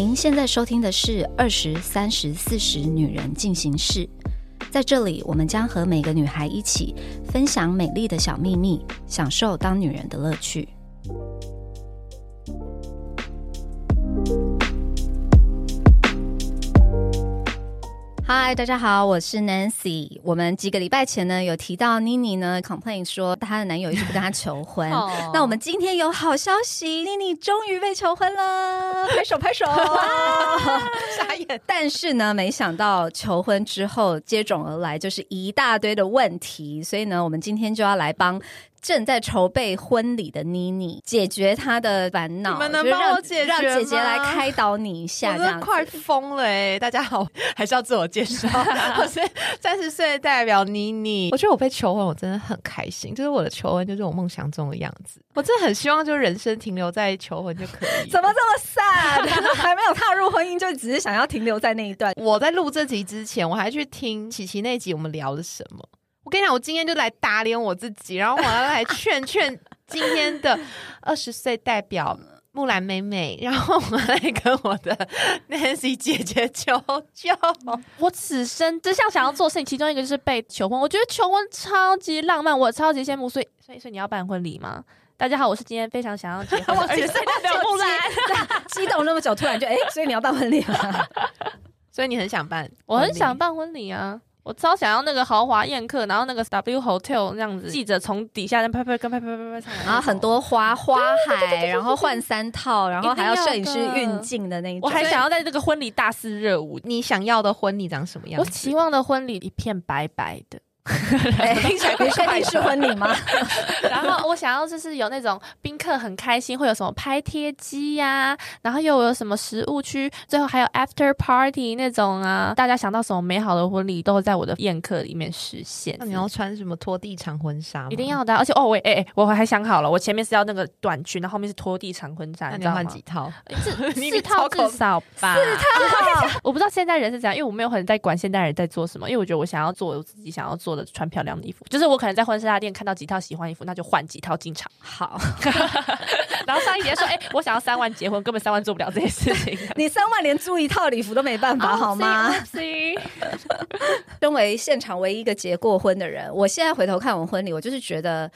您现在收听的是二十三十四十女人进行式，在这里，我们将和每个女孩一起分享美丽的小秘密，享受当女人的乐趣。嗨，大家好，我是 Nancy。我们几个礼拜前呢，有提到妮妮呢 complain 说她的男友一直不跟她求婚。那我们今天有好消息，妮妮终于被求婚了，拍手拍手！傻眼。但是呢，没想到求婚之后接踵而来就是一大堆的问题，所以呢，我们今天就要来帮。正在筹备婚礼的妮妮解决她的烦恼，你们能帮我解决让姐姐来开导你一下，这样快疯了哎！大家好，还是要自我介绍，我是三十岁代表妮妮。我觉得我被求婚，我真的很开心，就是我的求婚就是我梦想中的样子。我真的很希望，就是人生停留在求婚就可以。怎么这么 sad？还没有踏入婚姻，就只是想要停留在那一段。我在录这集之前，我还去听琪琪那集，我们聊的什么？我跟你讲，我今天就来打脸我自己，然后我要来劝劝今天的 二十岁代表木兰妹妹，然后我来跟我的 Nancy 姐姐求救。我此生只想想要做事情，其中一个就是被求婚。我觉得求婚超级浪漫，我超级羡慕。所以，所以，所以你要办婚礼吗？大家好，我是今天非常想要结婚的代表木兰。激动那么久，突然就哎，所以你要办婚礼吗？所以你很想办？我很想办婚礼啊。我超想要那个豪华宴客，然后那个 W Hotel 那样子，记者从底下拍拍跟拍拍拍拍，然后很多花花海，然后换三套，然后还要摄影师运镜的那种。我还想要在这个婚礼大肆热舞。你想要的婚礼长什么样？我期望的婚礼一片白白的。听起来不确定是婚礼吗？然后我想要就是有那种宾客很开心，会有什么拍贴机呀，然后又有什么食物区，最后还有 after party 那种啊，大家想到什么美好的婚礼都会在我的宴客里面实现。那你要穿什么拖地长婚纱？一定要的，而且哦，我哎哎，我还想好了，我前面是要那个短裙，然后后面是拖地长婚纱。那你要换几套？四 四套至少吧。四套，我不知道现代人是怎样，因为我没有很在管现代人在做什么，因为我觉得我想要做我自己想要做的。穿漂亮的衣服，就是我可能在婚纱店看到几套喜欢衣服，那就换几套进场。好，然后上一节说：“哎，我想要三万结婚，根本三万做不了这些事情。你三万连租一套礼服都没办法，好吗？” 身为现场唯一一个结过婚的人，我现在回头看我婚礼，我就是觉得。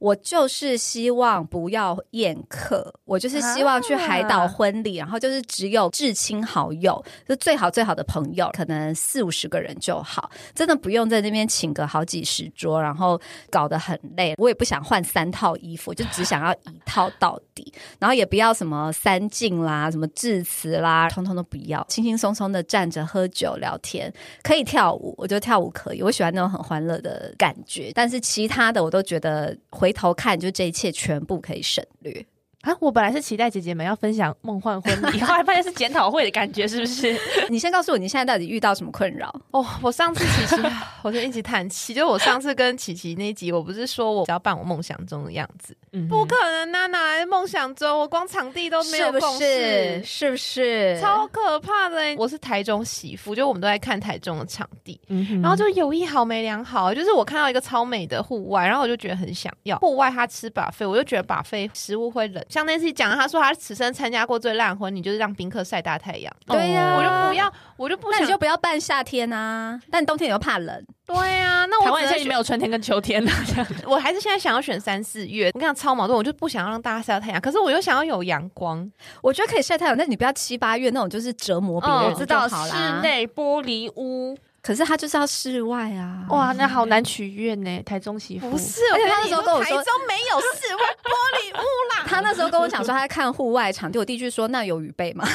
我就是希望不要宴客，我就是希望去海岛婚礼，然后就是只有至亲好友，就最好最好的朋友，可能四五十个人就好，真的不用在那边请个好几十桌，然后搞得很累。我也不想换三套衣服，就只想要一套到底，然后也不要什么三敬啦、什么致辞啦，通通都不要，轻轻松松的站着喝酒聊天，可以跳舞，我觉得跳舞可以，我喜欢那种很欢乐的感觉，但是其他的我都觉得回。回头看，就这一切全部可以省略。啊！我本来是期待姐姐们要分享梦幻婚礼，后来发现是检讨会的感觉，是不是？你先告诉我，你现在到底遇到什么困扰？哦，我上次琪琪，我就一起叹气。就我上次跟琪琪那集，我不是说我只要扮我梦想中的样子，嗯不可能啊！哪来梦想中？我光场地都没有共识，是不是？超可怕的！我是台中媳妇，就我们都在看台中的场地，然后就有一好没两好，就是我看到一个超美的户外，然后我就觉得很想要户外，它吃把费，我就觉得把费食物会冷。像那次讲，他说他此生参加过最烂婚礼，就是让宾客晒大太阳。对呀，我就不要，我就不想，那你就不要办夏天啊。但冬天你又怕冷。对呀，那我台湾现在没有春天跟秋天了。我还是现在想要选三四月。我跟你讲超矛盾，我就不想要让大家晒太阳，可是我又想要有阳光。我觉得可以晒太阳，但你不要七八月那种，就是折磨别人。知道室内玻璃屋。可是他就是要室外啊！哇，那好难取悦呢，台中媳妇。不是，而且他那时候跟我说，台中没有室外玻璃屋啦。他那时候跟我讲说，他在看户外场地。我弟去说，那有雨备吗？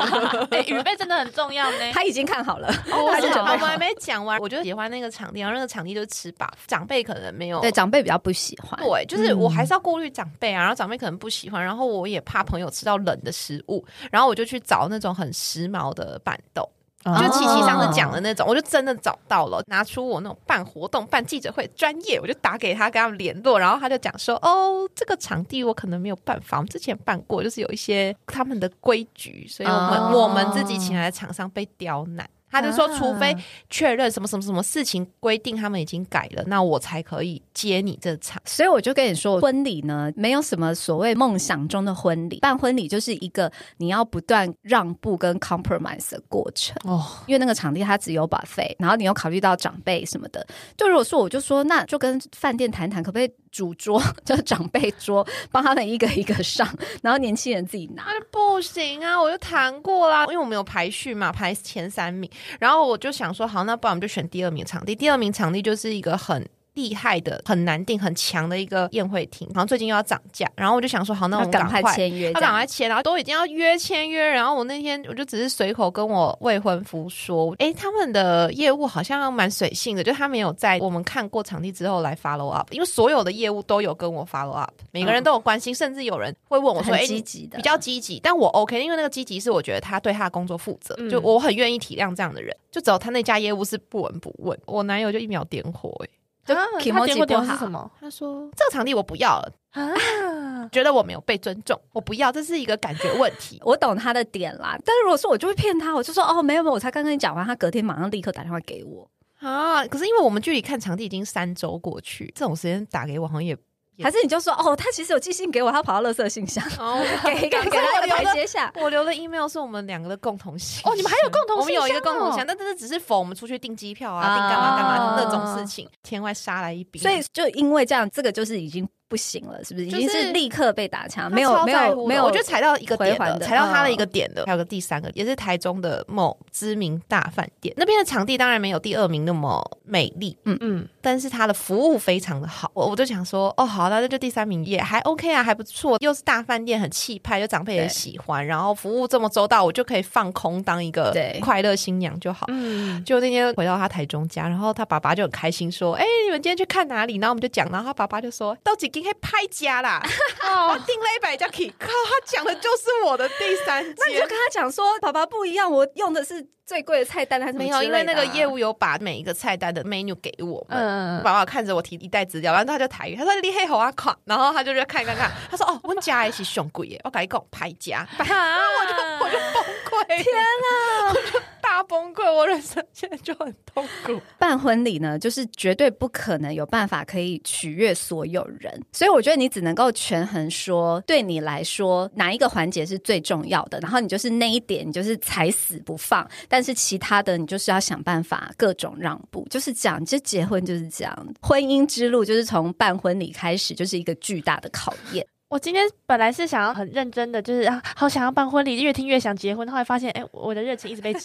雨备真的很重要呢。他已经看好了，他就准备。我们还没讲完，我就喜欢那个场地，然后那个场地就是吃饱。长辈可能没有，对长辈比较不喜欢。对，就是我还是要顾虑长辈啊，然后长辈可能不喜欢，然后我也怕朋友吃到冷的食物，然后我就去找那种很时髦的板豆。就琪琪上次讲的那种，我就真的找到了，拿出我那种办活动、办记者会专业，我就打给他，跟他们联络，然后他就讲说：“哦，这个场地我可能没有办法，我们之前办过，就是有一些他们的规矩，所以我们我们自己请来的厂商被刁难。”他就说，除非确认什么什么什么事情规定他们已经改了，那我才可以接你这场。所以我就跟你说，婚礼呢，没有什么所谓梦想中的婚礼，办婚礼就是一个你要不断让步跟 compromise 的过程哦。因为那个场地它只有把费，然后你又考虑到长辈什么的。就如果说我就说，那就跟饭店谈谈，可不可以主桌 就长辈桌帮他们一个一个上，然后年轻人自己拿？不行啊，我就谈过啦，因为我们有排序嘛，排前三名。然后我就想说，好，那不然我们就选第二名场地。第二名场地就是一个很。厉害的很难定很强的一个宴会厅，然后最近又要涨价，然后我就想说好，那我们赶快签约，他赶快签，然后都已经要约签约，然后我那天我就只是随口跟我未婚夫说，哎，他们的业务好像蛮随性的，就他没有在我们看过场地之后来 follow up，因为所有的业务都有跟我 follow up，每个人都有关心，甚至有人会问我说，哎，积极的，比较积极，但我 OK，因为那个积极是我觉得他对他的工作负责，就我很愿意体谅这样的人，就只有他那家业务是不闻不问，我男友就一秒点火，哎。就他点过点是什么？他说这个场地我不要了啊，觉得我没有被尊重，我不要，这是一个感觉问题。我懂他的点啦，但是如果说我就会骗他，我就说哦，没有没有，我才刚跟你讲完，他隔天马上立刻打电话给我啊。可是因为我们距离看场地已经三周过去，这种时间打给我好像也。还是你就说哦，他其实有寄信给我，他跑到垃圾信箱，给给给他台阶下。我留的 email 是我们两个的共同信。哦，你们还有共同，我们有一个共同信，但这是只是否我们出去订机票啊，订干嘛干嘛那种事情，天外杀来一笔。所以就因为这样，这个就是已经。不行了，是不是已经是立刻被打枪？没有没有没有，我就踩到一个点的，踩到他的一个点的。还有个第三个，也是台中的某知名大饭店，那边的场地当然没有第二名那么美丽，嗯嗯，但是他的服务非常的好。我我就想说，哦，好，那就第三名也还 OK 啊，还不错，又是大饭店，很气派，又长辈也喜欢，然后服务这么周到，我就可以放空当一个快乐新娘就好。嗯，就那天回到他台中家，然后他爸爸就很开心说，哎，你们今天去看哪里？然后我们就讲，然后他爸爸就说，到几。今天拍家啦！我订了一百家 K，靠，他讲的就是我的第三间。那你就跟他讲说，爸爸不一样，我用的是最贵的菜单，还是没有？因为那个业务有把每一个菜单的 menu 给我们。爸爸看着我提一袋资料，然后他就台语，他说你黑好啊看，然后他就在看看看，他说哦，我家也是熊贵耶，我赶紧讲拍家，我就我就崩溃，天哪！大崩溃，我人生现在就很痛苦。办婚礼呢，就是绝对不可能有办法可以取悦所有人，所以我觉得你只能够权衡说，对你来说哪一个环节是最重要的，然后你就是那一点，你就是踩死不放。但是其他的，你就是要想办法各种让步，就是讲这。结婚就是这样，婚姻之路就是从办婚礼开始，就是一个巨大的考验。我今天本来是想要很认真的，就是啊好想要办婚礼，越听越想结婚。后来发现，哎，我的热情一直被浇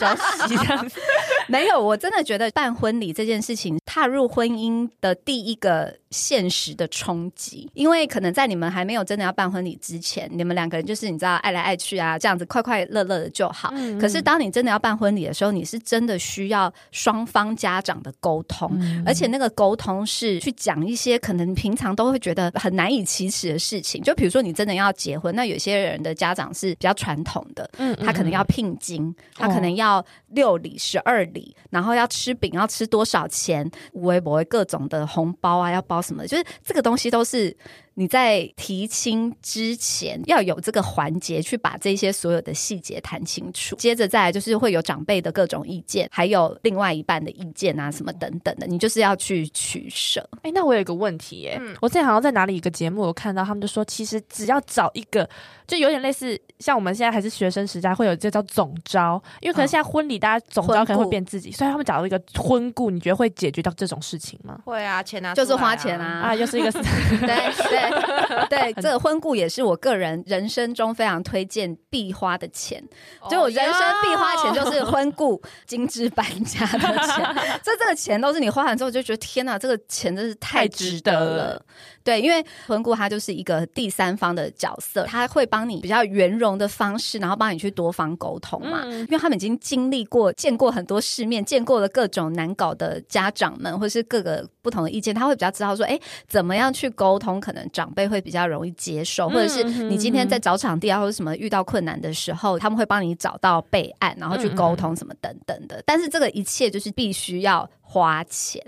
浇熄，这样子。没有，我真的觉得办婚礼这件事情，踏入婚姻的第一个现实的冲击，因为可能在你们还没有真的要办婚礼之前，你们两个人就是你知道爱来爱去啊，这样子快快乐乐的就好。可是当你真的要办婚礼的时候，你是真的需要双方家长的沟通，而且那个沟通是去讲一些可能平常都会觉得很难以启齿。的事情，就比如说你真的要结婚，那有些人的家长是比较传统的，嗯，他可能要聘金，他可能要六礼、十二礼，然后要吃饼，要吃多少钱，微博各种的红包啊，要包什么，就是这个东西都是。你在提亲之前要有这个环节，去把这些所有的细节谈清楚。接着再来就是会有长辈的各种意见，还有另外一半的意见啊，什么等等的，你就是要去取舍。哎，那我有一个问题，哎，我之前好像在哪里一个节目有看到，他们就说，其实只要找一个，就有点类似像我们现在还是学生时代会有这叫总招，因为可能现在婚礼大家总招可能会变自己，所以他们找到一个婚顾，你觉得会解决到这种事情吗？会啊，钱啊就是花钱啊，啊，又是一个对 对。对，这个婚顾也是我个人人生中非常推荐必花的钱，就我人生必花钱就是婚顾精致搬家的钱，这这个钱都是你花完之后就觉得天哪，这个钱真是太值得了。对，因为婚顾他就是一个第三方的角色，他会帮你比较圆融的方式，然后帮你去多方沟通嘛。因为他们已经经历过、见过很多世面，见过了各种难搞的家长们，或是各个不同的意见，他会比较知道说，哎，怎么样去沟通，可能长辈会比较容易接受，或者是你今天在找场地啊，或者什么遇到困难的时候，他们会帮你找到备案，然后去沟通什么等等的。但是这个一切就是必须要花钱，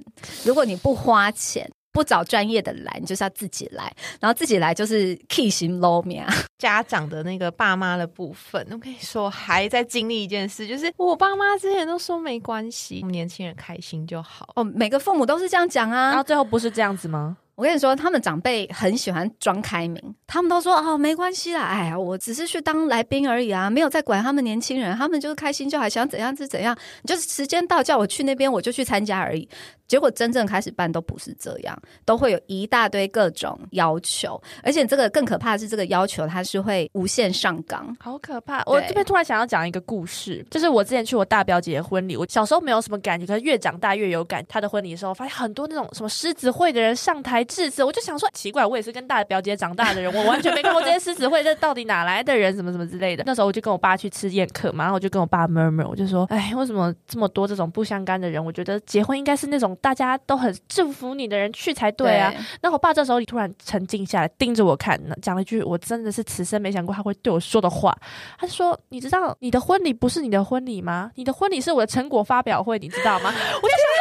如果你不花钱。不找专业的来，你就是要自己来，然后自己来就是 key 型 low 面。家长的那个爸妈的部分，我跟你说，还在经历一件事，就是我爸妈之前都说没关系，我们年轻人开心就好。哦，每个父母都是这样讲啊，然后最后不是这样子吗？我跟你说，他们长辈很喜欢装开明，他们都说哦，没关系啦，哎呀，我只是去当来宾而已啊，没有在管他们年轻人，他们就是开心就好，想怎样是怎样，就是时间到叫我去那边，我就去参加而已。结果真正开始办都不是这样，都会有一大堆各种要求，而且这个更可怕的是，这个要求它是会无限上纲，好可怕！我这边突然想要讲一个故事，就是我之前去我大表姐的婚礼，我小时候没有什么感觉，可是越长大越有感。她的婚礼的时候，发现很多那种什么狮子会的人上台致辞，我就想说奇怪，我也是跟大表姐长大的人，我完全没看过这些狮子会，这到底哪来的人？什么什么之类的。那时候我就跟我爸去吃宴客嘛，然后我就跟我爸 murmur，我就说，哎，为什么这么多这种不相干的人？我觉得结婚应该是那种大家都很祝福你的人去才对啊。那我爸这时候突然沉静下来，盯着我看，讲了一句我真的是此生没想过他会对我说的话。他说：“你知道你的婚礼不是你的婚礼吗？你的婚礼是我的成果发表会，你知道吗？” 我就想。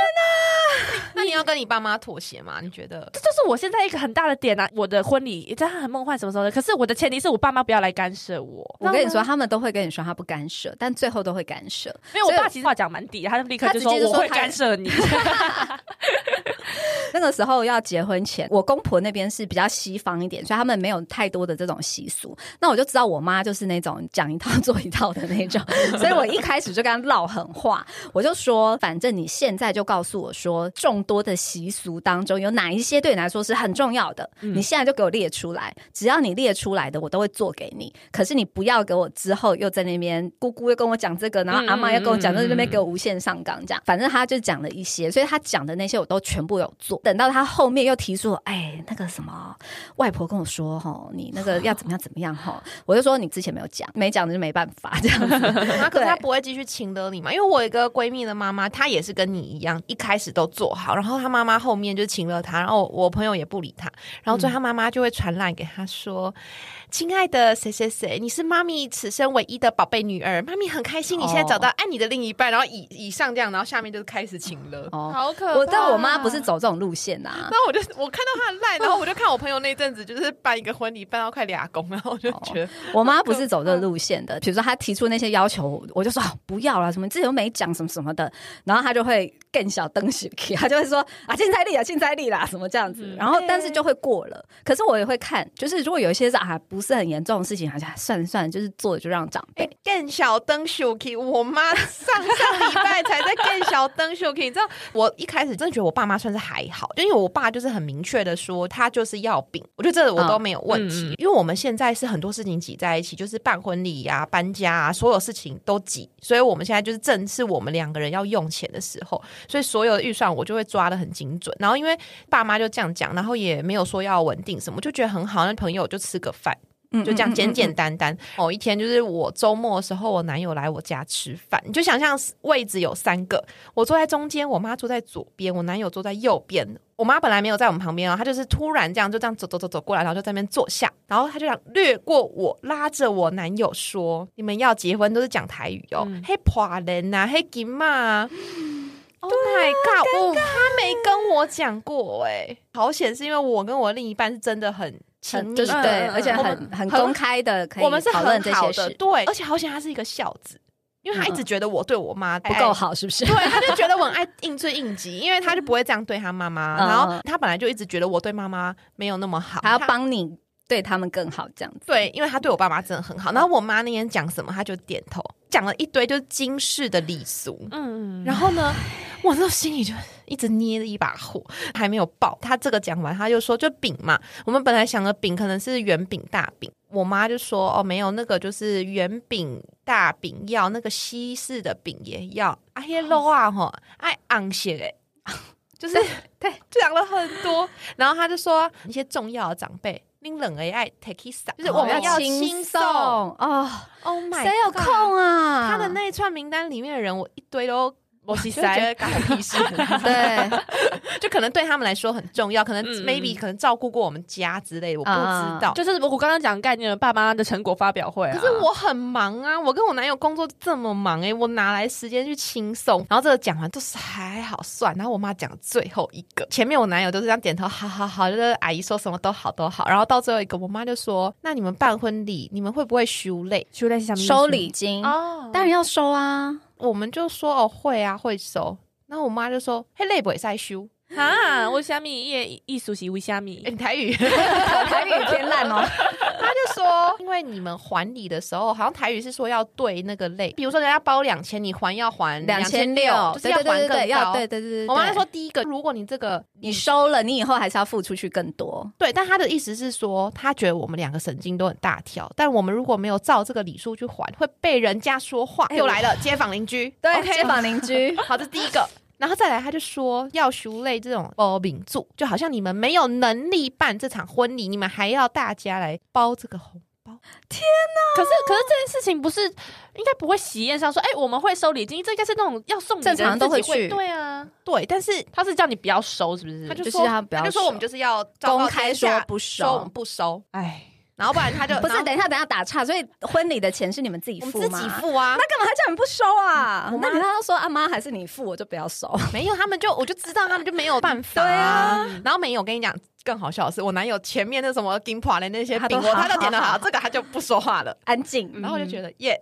那你要跟你爸妈妥协吗？你觉得这就是我现在一个很大的点啊！我的婚礼真的很梦幻，什么时候的？可是我的前提是我爸妈不要来干涉我。我跟你说，他们都会跟你说他不干涉，但最后都会干涉。因为我爸其实话讲蛮低，他就立刻就说我会干涉你。那个时候要结婚前，我公婆那边是比较西方一点，所以他们没有太多的这种习俗。那我就知道我妈就是那种讲一套 做一套的那种，所以我一开始就跟他唠狠话，我就说，反正你现在就告诉我说，众多的习俗当中有哪一些对你来说是很重要的，你现在就给我列出来。只要你列出来的，我都会做给你。可是你不要给我之后又在那边姑姑又跟我讲这个，然后阿妈又跟我讲，在那边给我无限上纲，这样。反正他就讲了一些，所以他讲的那些我都全部有做。等到他后面又提出，哎，那个什么，外婆跟我说，哈，你那个要怎么样怎么样，哈，我就说你之前没有讲，没讲的就没办法这样子。那可是他不会继续请得你嘛？因为我一个闺蜜的妈妈，她也是跟你一样，一开始都做好，然后他妈妈后面就请了他，然后我朋友也不理他，然后最后他妈妈就会传染给他说。亲爱的谁谁谁，你是妈咪此生唯一的宝贝女儿，妈咪很开心你现在找到爱你的另一半，然后以以上这样，然后下面就是开始请了，哦。好可我但我妈不是走这种路线呐，那我就我看到她的赖，然后我就看我朋友那阵子就是办一个婚礼办到快俩公，然后我就觉得我妈不是走这个路线的，比如说她提出那些要求，我就说不要了，什么自己又没讲什么什么的，然后她就会更小灯喜，她 就会说啊竞彩力啊竞彩力啦什么这样子，然后但是就会过了，可是我也会看，就是如果有一些是啊不。是很严重的事情，好像算了算了，就是做了就让长辈更小灯 shuki。我妈上上礼拜才在更小灯 shuki，你知道，我一开始真的觉得我爸妈算是还好，就因为我爸就是很明确的说他就是要饼，我觉得这我都没有问题。因为我们现在是很多事情挤在一起，就是办婚礼呀、搬家啊，所有事情都挤，所以我们现在就是正是我们两个人要用钱的时候，所以所有的预算我就会抓的很精准。然后因为爸妈就这样讲，然后也没有说要稳定什么，就觉得很好。那朋友就吃个饭。就这样简简单单。某一天，就是我周末的时候，我男友来我家吃饭。你就想象位置有三个，我坐在中间，我妈坐在左边，我男友坐在右边。我妈本来没有在我们旁边哦，她就是突然这样就这样走走走走过来，然后就在那边坐下，然后她就想掠过我，拉着我男友说：“你们要结婚都是讲台语哦，嘿破人呐，嘿金嘛。” Oh my god！他没跟我讲过哎，好险是因为我跟我另一半是真的很。就是对，而且很很公开的，可以讨论这些事。对，而且好险他是一个孝子，因为他一直觉得我对我妈不够好，是不是？对，他就觉得我很爱应追应急，因为他就不会这样对他妈妈。然后他本来就一直觉得我对妈妈没有那么好，还要帮你对他们更好这样子。对，因为他对我爸妈真的很好。然后我妈那天讲什么，他就点头，讲了一堆就是金氏的礼俗。嗯，然后呢，我那心里就。一直捏着一把火，还没有爆。他这个讲完，他就说：“就饼嘛，我们本来想的饼可能是圆饼、大饼。”我妈就说：“哦，没有，那个就是圆饼、大饼要，那个西式的饼也要。”哎呀，肉啊，哈，爱昂些哎，就是对，讲了很多。然后他就说：“一些重要的长辈，拎冷 A 爱 take it 就是我们要轻松哦。”Oh my，谁有空啊？他的那一串名单里面的人，我一堆都。我其实就觉得干我屁事。对，就可能对他们来说很重要，可能嗯 maybe 可能照顾过我们家之类的，我不啊知道。就是我刚刚讲的概念，爸妈的成果发表会啊。可是我很忙啊，我跟我男友工作这么忙哎、我哪来时间去轻松？然后这个讲完都是还好算，然后我妈讲最后一个，前面我男友都是这样点头，好好好，就是阿姨说什么都好都好，然后到最后一个，我妈就说：“那你们办婚礼，你们会不会修累修类是什么收礼金，哦，当然要收啊。？”我们就说：“哦，会啊，会收。”然后我妈就说：“嘿，累不会再修？啊，为虾米也艺术是为虾米台语。”台语偏烂哦。他就说，因为你们还礼的时候，好像台语是说要对那个类，比如说人家包两千，你还要还两千六六，就是要还更高。对对对对。我妈就说，第一个，如果你这个你收了，你以后还是要付出去更多。对，但他的意思是说，他觉得我们两个神经都很大条，但我们如果没有照这个礼数去还，会被人家说话。哎又来了，街坊邻居，对街坊邻居，好，这是第一个。然后再来，他就说要赎类这种包饼住，就好像你们没有能力办这场婚礼，你们还要大家来包这个红包。可是可是这件事情不是应该不会喜宴上说，哎、我们会收礼金，这应该是那种要送正常都会去。对啊，对，但是他是叫你不要收，是不是？就是他就说，他不要收就说我们就是要公开说不收。说我们不收，哎，然后不然他就不是，等一下，等一下打岔。所以婚礼的钱是你们自己我们自？己付啊那。干嘛还叫你不收啊？那你他要说阿妈还是你付，我就不要收。没有，他们就我就知道他们就没有办法、对啊，然后没有，我跟你讲，更好笑的是，我男友前面那什么金破的那些饼，他都点的好好好，这个他就不说话了。安静，然后我就觉得、yes，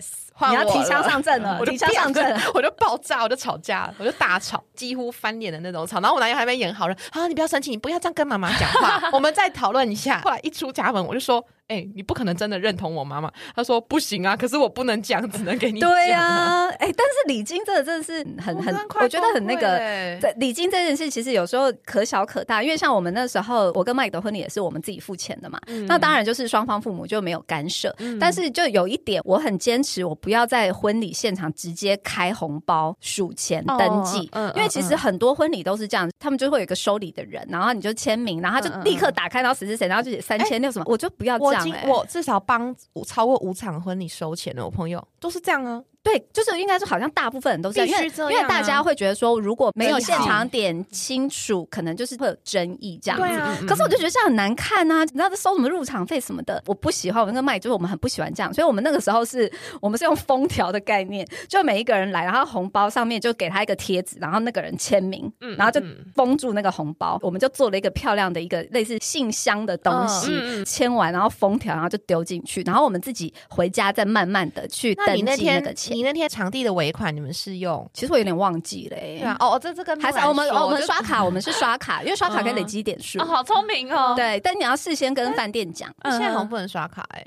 你要提枪上阵了，我就提枪上阵。我就爆炸，我就吵架，我就大吵，几乎翻脸的那种吵。然后我男友还没演好了，啊，你不要生气，你不要这样跟妈妈讲话，我们再讨论一下。后来一出家门，我就说，哎、你不可能真的认同我妈妈。他说不行啊，可是我不能讲，只能给你讲对呀。啊，哎，但是礼金这个真的是很很我觉得很那个。欸对礼金这件事，其实有时候可小可大，因为像我们那时候，我跟麦克的婚礼也是我们自己付钱的嘛。嗯那当然就是双方父母就没有干涉，嗯但是就有一点，我很坚持，我不要在婚礼现场直接开红包数钱哦登记，因为其实很多婚礼都是这样，他们就会有一个收礼的人，然后你就签名，然后他就立刻打开，然后谁谁谁，然后就写三千六什么，我就不要这样、我经欸，我至少帮五超过五场婚礼收钱的，我朋友都是这样啊。对，就是应该说，好像大部分人都是这样，因为必须这样啊因为大家会觉得说，如果没有现场点清楚，可能就是会有争议这样子。对啊可是我就觉得这样很难看啊！你知道这收什么入场费什么的，我不喜欢。我那个麦就是我们很不喜欢这样，所以我们那个时候是我们是用封条的概念，就每一个人来，然后红包上面就给他一个贴纸，然后那个人签名，嗯然后就嗯封住那个红包。我们就做了一个漂亮的一个类似信箱的东西，签完然后封条，然后就丢进去，然后我们自己回家再慢慢的去登记那个钱你。那天场地的尾款你们是用？其实我有点忘记了、欸，对啊，哦，这这跟还是我们哦我们刷卡，我们是刷卡，因为刷卡可以累积点数。哦，好聪明哦，对，但你要事先跟饭店讲。嗯现在好像不能刷卡哎、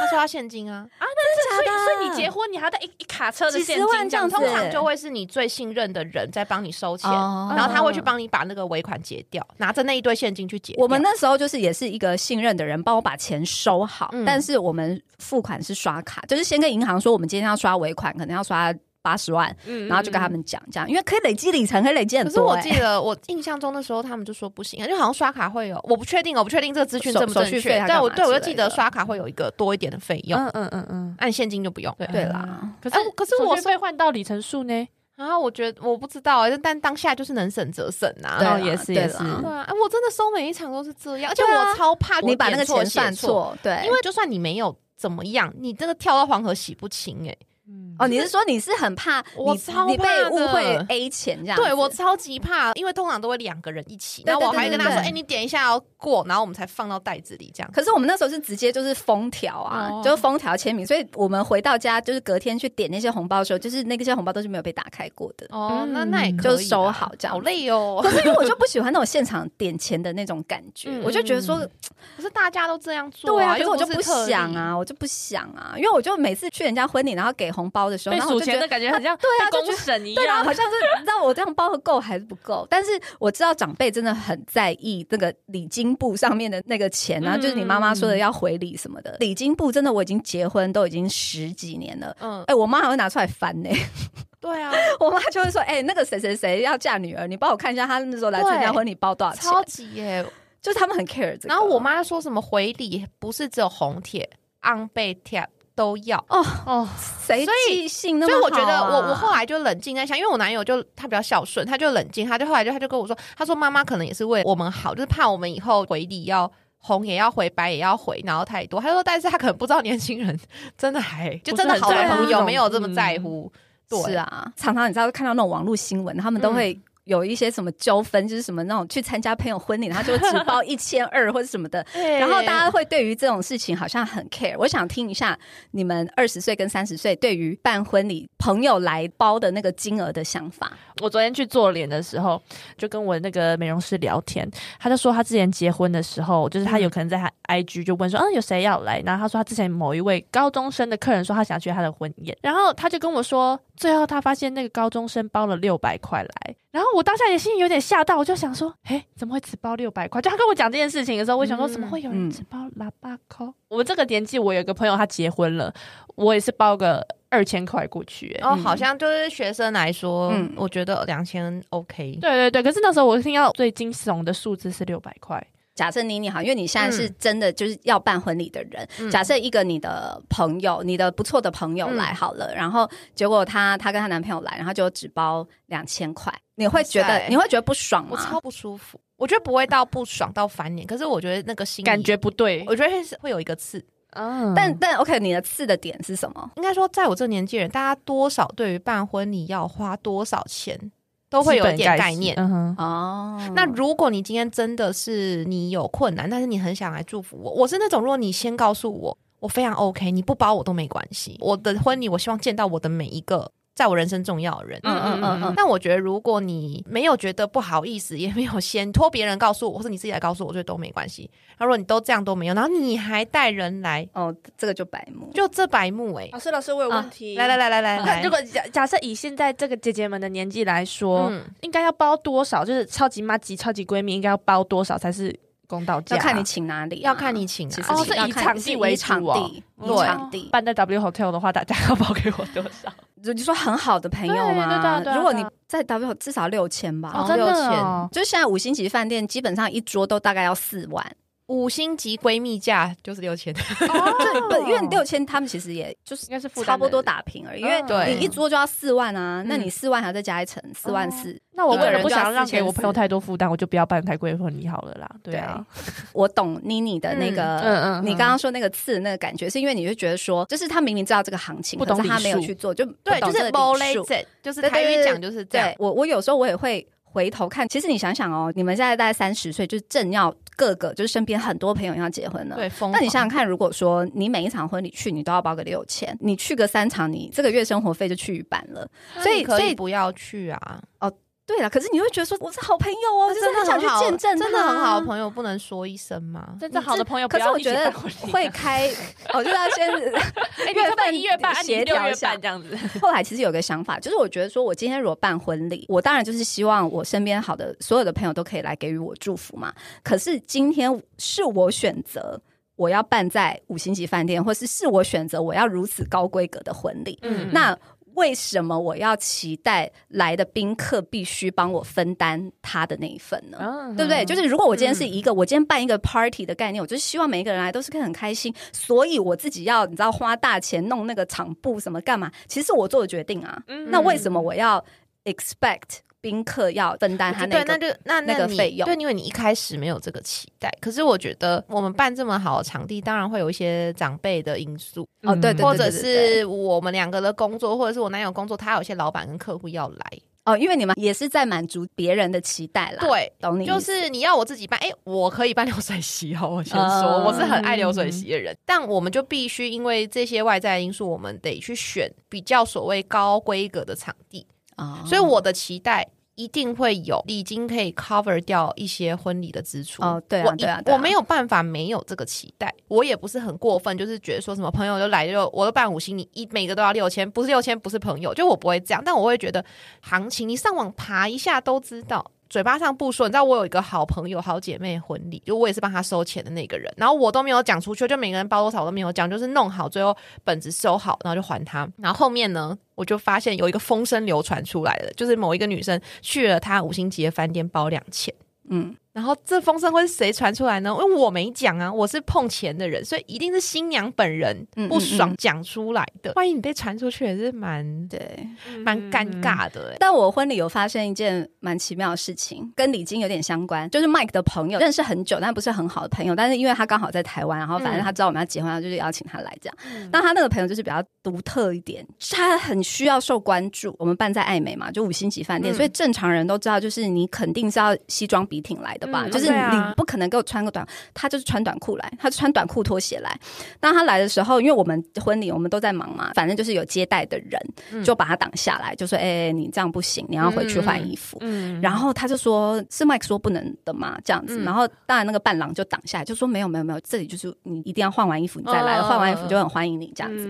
他说要现金啊，所以所以你结婚你还要带一一卡车的现金万这样通常就会是你最信任的人在帮你收钱，哦然后他会去帮你把那个尾款结掉，拿着那一堆现金去结。我们那时候就是也是一个信任的人帮我把钱收好，嗯但是我们付款是刷卡，就是先跟银行说我们今天要刷尾款，可能要刷八十万，嗯然后就跟他们讲这样，因为可以累积里程，可以累积很多可是。我记得，我印象中的时候，他们就说不行，就好像刷卡会有，我不确定，我不确定这个资讯手正不正确但我对我就记得刷卡会有一个多一点的费用，嗯嗯嗯嗯，按现金就不用。对对啦，可是哎可是我手续费换到里程数呢？然后我觉得我不知道，但当下就是能省则省呐。对也是对啦也是对啊，哎我真的收每一场都是这样，而且我超怕你把那个钱算错，错，对，因为就算你没有怎么样，你这个跳到黄河洗不清哎。嗯哦，你是说你是很怕你我超你被误会 A 钱这样？对我超级怕，因为通常都会两个人一起，对然后我还会跟他说：“对哎，你点一下要过，然后我们才放到袋子里这样。”可是我们那时候是直接就是封条啊，哦就是封条签名，所以我们回到家就是隔天去点那些红包的时候，就是那些红包都是没有被打开过的。哦，那嗯那也就收好这样好累哦可。是因为我就不喜欢那种现场点钱的那种感觉，嗯我就觉得说，可是大家都这样做对啊，啊，可是我就不想。啊，我就不想啊，因为我就每次去人家婚礼，然后给红包的时候，被然后我就觉得数钱的感觉很像对啊公审一对啊，样好。像是你知道我这样包的够还是不够，但是我知道长辈真的很在意那个礼金簿上面的那个钱啊，嗯就是你妈妈说的要回礼什么的。礼金簿真的我已经结婚都已经十几年了，嗯，哎、我妈还会拿出来翻呢、对啊，我妈就会说，哎、那个谁谁谁要嫁女儿，你帮我看一下她那时候来参加婚礼包多少钱，超级耶。就是他们很 care 这个。然后我妈说什么回礼不是只有红帖、昂贝贴都要。哦哦，谁所以记性那所以？我觉得我我后来就冷静在想，因为我男友就他比较孝顺，他就冷静，他就后来就他就跟我说，他说妈妈可能也是为我们好，就是怕我们以后回礼要。红也要回，白也要回，然后太多。他说，但是他可能不知道年轻人真的还就真的好的朋友没有这么在乎。对，是啊，常常你知道看到那种网络新闻，他们都会。有一些什么纠纷，就是什么那种去参加朋友婚礼，他就只包一千二或者什么的，然后大家会对于这种事情好像很 care。我想听一下你们二十岁跟三十岁对于办婚礼朋友来包的那个金额的想法。我昨天去做脸的时候，就跟我那个美容师聊天，他就说他之前结婚的时候，就是他有可能在他 IG 就问说，嗯，有谁要来？然后他说他之前某一位高中生的客人说他想去他的婚宴，然后他就跟我说，最后他发现那个高中生包了六百块来，然后我当下也心里有点吓到，我就想说，哎，怎么会只包六百块？就他跟我讲这件事情的时候，我想说，怎么会有人只包喇叭扣？我们这个年纪，我有一个朋友他结婚了，我也是包个。二千块过去，然后好像就是学生来说，嗯，我觉得两千 OK。对对对，可是那时候我听到最惊悚的数字是六百块。假设你你好，因为你现在是真的就是要办婚礼的人。假设一个你的朋友，你的不错的朋友来好了，然后结果她她跟她男朋友来，然后就只包两千块，你会觉得你会觉得不爽吗？我超不舒服，我觉得不会到不爽到翻脸，可是我觉得那个心感觉不对，我觉得会有一个刺。嗯但但 OK，你的刺的点是什么？应该说，在我这年纪人，大家多少对于办婚礼要花多少钱，都会有一点概念。哦，那如果你今天真的是你有困难，但是你很想来祝福我，我是那种，如果你先告诉我，我非常 OK，你不包我都没关系。我的婚礼，我希望见到我的每一个。在我人生重要的人，嗯嗯嗯嗯。但我觉得，如果你没有觉得不好意思，也没有先托别人告诉我，或者你自己来告诉我，我觉得都没关系。他说，如果你都这样都没有，然后你还带人来，哦，这个就白目，就这白目哎。老师，老师，我有问题。来来来来来那，如果假假设以现在这个姐姐们的年纪来说，应该要包多少？就是超级妈级、超级闺蜜，应该要包多少才是？公道价。要看你请哪里，要看你请，其实是以场地为场地，场地。办在 W Hotel 的话，大家要包给我多少？就说很好的朋友吗？如果你在 W 至少六千吧，六千。就现在五星级饭店基本上一桌都大概要四万。五星级闺蜜价就是六千，对，因为六千他们其实也就是应该是差不多打平而已，因为你一桌就要四万啊，那你四万还要再加一层四万四，那我个人不想让给我朋友太多负担，我就不要办太贵婚礼好了啦。对啊，我懂妮妮的那个，嗯嗯，你刚刚说那个刺那个感觉，是因为你就觉得说，就是他明明知道这个行情，不懂他没有去做，就对，就是 m o l 就是台语讲就是这样。我我有时候我也会。回头看，其实你想想哦，你们现在大概三十岁，就是正要各个就是身边很多朋友要结婚了。对，那你想想看，如果说你每一场婚礼去，你都要包个六千，你去个三场，你这个月生活费就去一半了。所以可以不要去啊？哦。对了，可是你会觉得说我是好朋友哦，真的想去见证，真的很好的朋友不能说一声吗？真的好的朋友，可是我觉得会开，我 就要先月份一月半协调一下这样子。后来其实有个想法，就是我觉得说我今天如果办婚礼，我当然就是希望我身边好的所有的朋友都可以来给予我祝福嘛。可是今天是我选择我要办在五星级饭店，或是是我选择我要如此高规格的婚礼，嗯，那。为什么我要期待来的宾客必须帮我分担他的那一份呢？对不对？就是如果我今天是一个，我今天办一个 party 的概念，我就希望每一个人来都是可以很开心，所以我自己要你知道花大钱弄那个场布什么干嘛？其实我做的决定啊，那为什么我要 expect？宾客要分担他那个，那就那那个费用，对，因为你一开始没有这个期待。可是我觉得我们办这么好的场地，当然会有一些长辈的因素哦，对对，或者是我们两个的工作，或者是我男友工作，他有些老板跟客户要来哦，因为你们也是在满足别人的期待啦。对，懂你，就是你要我自己办，哎，我可以办流水席哦。我先说，我是很爱流水席的人，但我们就必须因为这些外在因素，我们得去选比较所谓高规格的场地啊。所以我的期待。一定会有礼金可以 cover 掉一些婚礼的支出。哦，对啊，对啊，我没有办法没有这个期待，我也不是很过分，就是觉得说什么朋友就来就我都办五星，你一每个都要六千，不是六千不是朋友，就我不会这样，但我会觉得行情你上网爬一下都知道。嘴巴上不说，你知道我有一个好朋友、好姐妹婚礼，就我也是帮她收钱的那个人，然后我都没有讲出去，就每个人包多少我都没有讲，就是弄好，最后本子收好，然后就还她。然后后面呢，我就发现有一个风声流传出来了，就是某一个女生去了她五星级的饭店包两千，嗯，然后这风声会是谁传出来呢？因为我没讲啊，我是碰钱的人，所以一定是新娘本人不爽讲出来的。万一你被传出去，也是蛮对，蛮尴尬的。但我婚礼有发生一件蛮奇妙的事情，跟礼金有点相关，就是 Mike 的朋友认识很久，但不是很好的朋友，但是因为他刚好在台湾，然后反正他知道我们要结婚，他就是邀请他来这样。那他那个朋友就是比较独特一点，他很需要受关注。我们办在爱美嘛，就五星级饭店，所以正常人都知道，就是你肯定是要西装笔挺来的吧？就是你不可能给我穿个短，他就是穿短裤来，他穿短裤拖鞋来。当他来的时候，因为我们婚礼我们都在忙嘛，反正就是有接待的人就把他挡下来，就说：“哎，你这样不行，你要回去换衣服。”然后他就说：“是 Mike 说不能的嘛，这样子。”然后当然那个伴郎就挡下来，就说：“没有没有没有，这里就是你一定要换完衣服你再来，换完衣服就很欢迎你这样子。”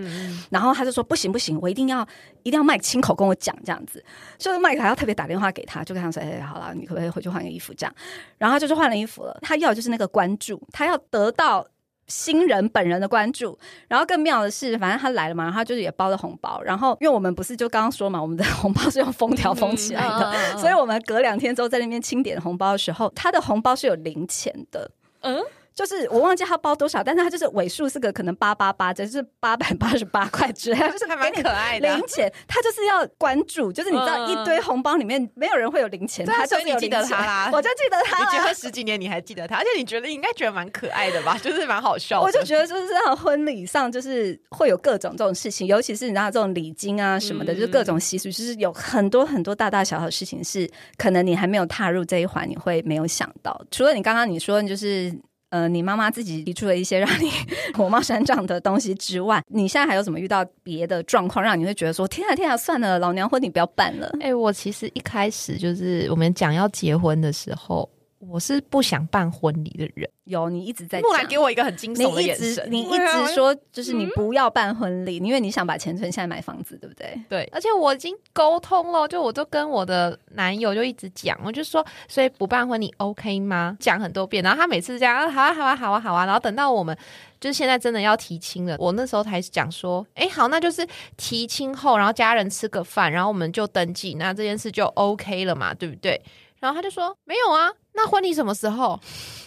然后他就说：“不行不行，我一定要一定要 Mike 亲口跟我讲这样子。”就是 Mike 还要特别打电话给他，就跟他说：“哎，好了，你可不可以回去换个衣服？”这样，然后他就是换了衣服了。他要就是那个关注，他要得到新人本人的关注。然后更妙的是，反正他来了嘛，然后就是也包了红包。然后因为我们不是就刚刚说嘛，我们的红包是用封条封起来的，所以我们隔两天之后在那边清点红包的时候，他的红包是有零钱的。嗯。就是我忘记他包多少，但是他就是尾数是个可能八八八，就是八百八十八块之类，就是还蛮可爱的零钱。他就是要关注，就是你知道一堆红包里面没有人会有零钱，他就你记得他啦，我就记得他。你结婚十几年你还记得他，而且你觉得应该觉得蛮可爱的吧？就是蛮好笑。我就觉得就是这样，婚礼上就是会有各种这种事情，尤其是你知道这种礼金啊什么的，就是各种习俗，就是有很多很多大大小小的事情是可能你还没有踏入这一环，你会没有想到。除了你刚刚你说就是。呃，你妈妈自己提出了一些让你 火冒三丈的东西之外，你现在还有什么遇到别的状况，让你会觉得说天啊天啊，算了，老娘婚礼不要办了？哎，我其实一开始就是我们讲要结婚的时候。我是不想办婚礼的人，有你一直在。木兰给我一个很惊悚的眼神，你一直说就是你不要办婚礼，因为你想把钱存下来买房子，对不对？对，而且我已经沟通了，就我都跟我的男友就一直讲，我就说，所以不办婚礼 OK 吗？讲很多遍，然后他每次这样，啊好啊好啊好啊好啊，然后等到我们就是现在真的要提亲了，我那时候才讲说，哎好，那就是提亲后，然后家人吃个饭，然后我们就登记，那这件事就 OK 了嘛，对不对？然后他就说没有啊。那婚礼什么时候？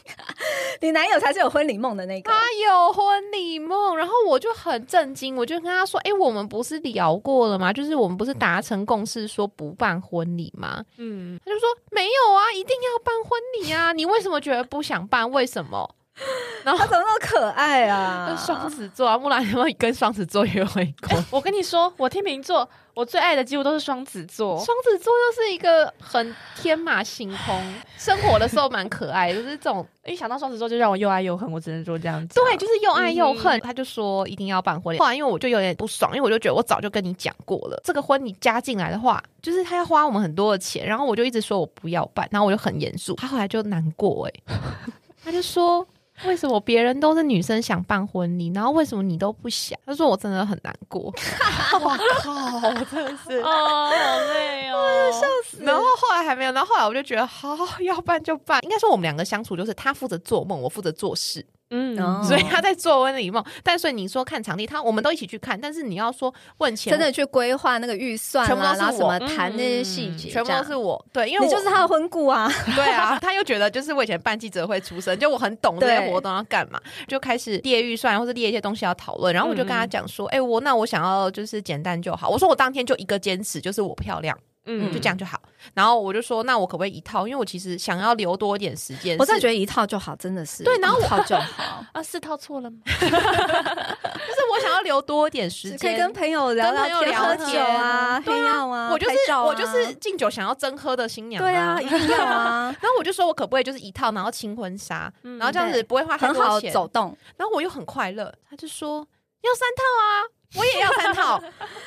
你男友才是有婚礼梦的那个。他有婚礼梦，然后我就很震惊，我就跟他说：“哎，我们不是聊过了吗？就是我们不是达成共识说不办婚礼吗？”嗯，他就说：“没有啊，一定要办婚礼啊！你为什么觉得不想办？为什么？” 然后他怎么那么可爱啊？双子座啊，木兰有没有跟双子座约会过？我跟你说，我天秤座，我最爱的几乎都是双子座。双子座就是一个很天马行空，生活的时候蛮可爱，就是这种。一想到双子座，就让我又爱又恨。我只能说这样子，对，就是又爱又恨。他就说一定要办婚礼，后来因为我就有点不爽，因为我就觉得我早就跟你讲过了，这个婚礼加进来的话，就是他要花我们很多的钱，然后我就一直说我不要办，然后我就很严肃。他后来就难过，哎，他就说。为什么别人都是女生想办婚礼，然后为什么你都不想？他说我真的很难过。我靠，我真的是哦，好累哦，笑死。然后后来还没有，然后后来我就觉得好，要办就办。应该说我们两个相处就是他负责做梦，我负责做事。嗯，所以他在做婚礼梦，但所以你说看场地，他我们都一起去看，但是你要说问钱，真的去规划那个预算，全部都是我谈那些细节，全部都是我。对，因为你就是他的婚顾啊。对啊，他又觉得就是我以前办记者会出身，就我很懂这些活动要干嘛，就开始列预算或者列一些东西要讨论。然后我就跟他讲说，哎，我那我想要就是简单就好。我说我当天就一个坚持，就是我漂亮。嗯，就这样就好。然后我就说，那我可不可以一套？因为我其实想要留多一点时间。我真的觉得一套就好，真的是。对，然后一套就好 啊，四套错了吗？就是我想要留多一点时间，可以跟朋友聊聊天、喝酒啊，对啊，我就是我就是敬酒想要真喝的新娘，对啊，一定要啊。然后我就说我可不可以就是一套，然后清婚纱，然后这样子不会花很多钱，走动。然后我又很快乐，他就说要三套啊。我也要三套，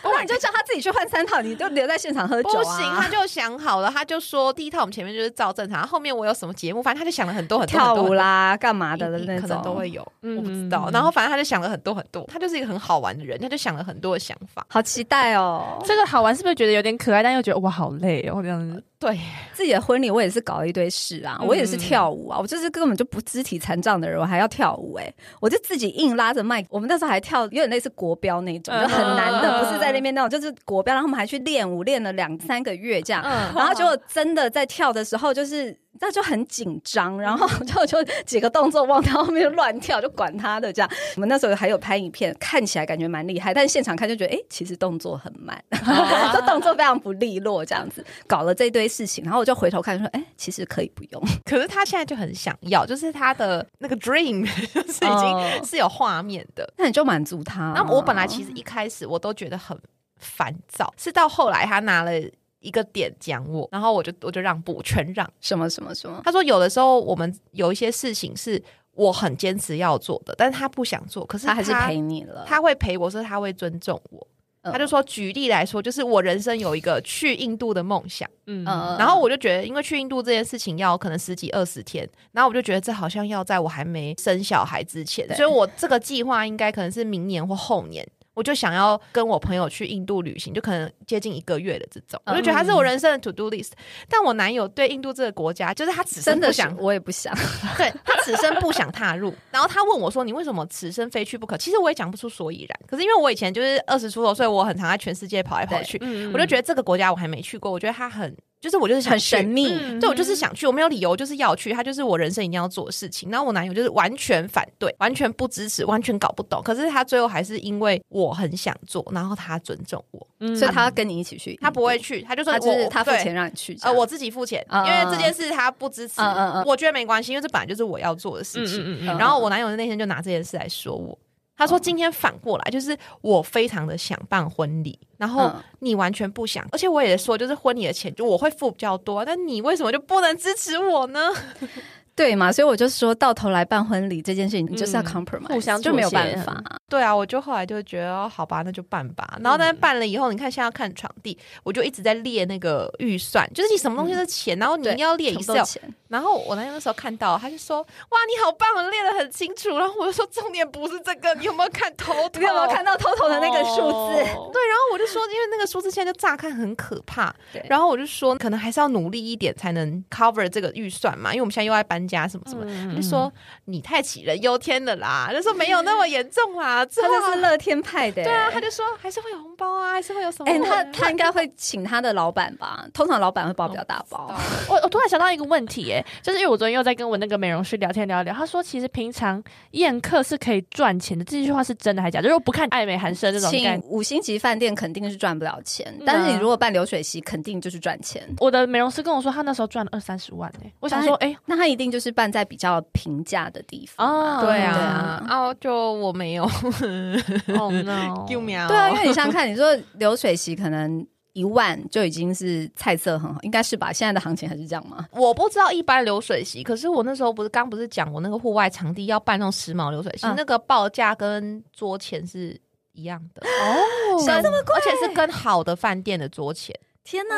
那 你就叫他自己去换三套，你就留在现场喝酒啊？不行，他就想好了，他就说第一套我们前面就是照正常，后面我有什么节目，反正他就想了很多很多跳舞啦、干嘛的那种，可能都会有，我不知道。然后反正他就想了很多很多，他就是一个很好玩的人，他就想了很多的想法，好期待哦。这个好玩是不是觉得有点可爱，但又觉得哇好累哦这样子？对自己的婚礼，我也是搞了一堆事啊，我也是跳舞啊，我就是根本就不肢体残障的人，我还要跳舞哎，我就自己硬拉着麦，我们那时候还跳，有点类似国标那种，就很难的，不是在那边那种，就是国标，然后我们还去练舞，练了两三个月这样，然后结果真的在跳的时候，就是。那就很紧张，然后 就就几个动作忘掉，后面乱跳，就管他的这样。我们那时候还有拍影片，看起来感觉蛮厉害，但是现场看就觉得，哎，其实动作很慢，就动作非常不利落，这样子搞了这堆事情。然后我就回头看说，哎，其实可以不用。可是他现在就很想要，就是他的那个 dream 就是已经是有画面的，那你就满足他。那我本来其实一开始我都觉得很烦躁，是到后来他拿了。一个点讲我，然后我就我就让步，全让什么什么什么。他说有的时候我们有一些事情是我很坚持要做的，但是他不想做，可是他还是陪你了。他会陪我，说他会尊重我。他就说举例来说，就是我人生有一个去印度的梦想，嗯，然后我就觉得，因为去印度这件事情要可能十几二十天，然后我就觉得这好像要在我还没生小孩之前，所以我这个计划应该可能是明年或后年。我就想要跟我朋友去印度旅行，就可能接近一个月的这种，我就觉得他是我人生的 to do list。但我男友对印度这个国家，就是他此生不想，我也不想，对他此生不想踏入。然后他问我说：“你为什么此生非去不可？”其实我也讲不出所以然。可是因为我以前就是二十出头，所以我很常在全世界跑来跑去，我就觉得这个国家我还没去过，我觉得他很。就是我就是很神秘，对我就是想去，我没有理由，就是要去，他就是我人生一定要做的事情。然后我男友就是完全反对，完全不支持，完全搞不懂。可是他最后还是因为我很想做，然后他尊重我，所以他跟你一起去。他不会去，他就说就是他付钱让你去，呃，我自己付钱，因为这件事他不支持。我觉得没关系，因为这本来就是我要做的事情。然后我男友那天就拿这件事来说我。他说：“今天反过来，就是我非常的想办婚礼，然后你完全不想，而且我也说，就是婚礼的钱就我会付比较多，但你为什么就不能支持我呢？” 对嘛？所以我就说到头来办婚礼这件事情，你就是要 compromise，互相就没有办法。对啊，我就后来就觉得，好吧，那就办吧。然后但办了以后，你看现在要看场地，我就一直在列那个预算，就是你什么东西的钱，然后你要列一下。然后我男友那时候看到，他就说：“哇，你好棒，我列的很清楚。”然后我就说：“重点不是这个，你有没有看头你？有没有看到头头的那个数字？” 对，然后我就说，因为那个数字现在就乍看很可怕。对，然后我就说，可能还是要努力一点才能 cover 这个预算嘛，因为我们现在又在搬家什么什么。就说你太杞人忧天了啦，就说没有那么严重啦。他就是乐天派的，对啊，他就说还是会有红包啊，还是会有什么？哎，他他应该会请他的老板吧？通常老板会包比较大包。我我突然想到一个问题，哎。就是因为我昨天又在跟我那个美容师聊天聊聊，他说其实平常宴客是可以赚钱的，这句话是真的还是假？就是不看爱美寒舍这种，请五星级饭店肯定是赚不了钱，但是你如果办流水席，肯定就是赚钱。我的美容师跟我说，他那时候赚了二三十万哎，我想说，哎，那他一定就是办在比较平价的地方哦。对啊，哦，就我没有，哦 no，救命！对啊，因为你想想看，你说流水席可能。一万就已经是菜色很好，应该是吧？现在的行情还是这样吗？我不知道一般流水席，可是我那时候不是刚不是讲我那个户外场地要办那种时髦流水席，那个报价跟桌钱是一样的哦，这么贵，而且是跟好的饭店的桌钱。天哪！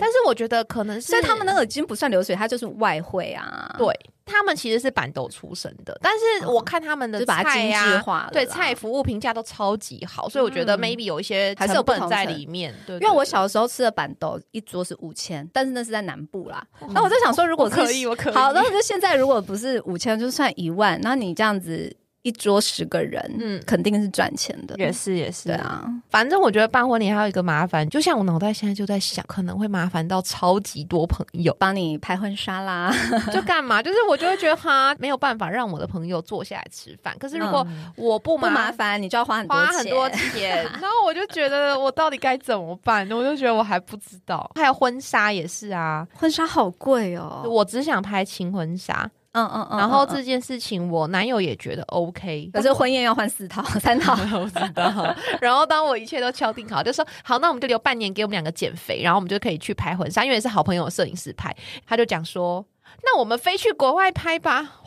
但是我觉得可能是，所以他们那个已经不算流水，它就是外汇啊。对他们其实是板豆出身的，但是我看他们的菜呀，对菜服务评价都超级好，所以我觉得 maybe 有一些还是有本在里面。对，因为我小时候吃的板豆一桌是五千，但是那是在南部啦。那我在想说，如果可以，我可以。好，那就现在如果不是五千，就算一万，那你这样子。一桌十个人，嗯，肯定是赚钱的，也是也是，对啊。反正我觉得办婚礼还有一个麻烦，就像我脑袋现在就在想，可能会麻烦到超级多朋友帮你拍婚纱啦，就干嘛？就是我就会觉得哈，没有办法让我的朋友坐下来吃饭。可是如果我不麻烦，你就要花很多花很多钱，然后我就觉得我到底该怎么办？我就觉得我还不知道。还有婚纱也是啊，婚纱好贵哦，我只想拍轻婚纱。嗯嗯嗯，然后这件事情我男友也觉得 OK，可是婚宴要换四套三套，我知道。然后当我一切都敲定好，就说好，那我们就留半年给我们两个减肥，然后我们就可以去拍婚纱，因为是好朋友摄影师拍。他就讲说，那我们飞去国外拍吧。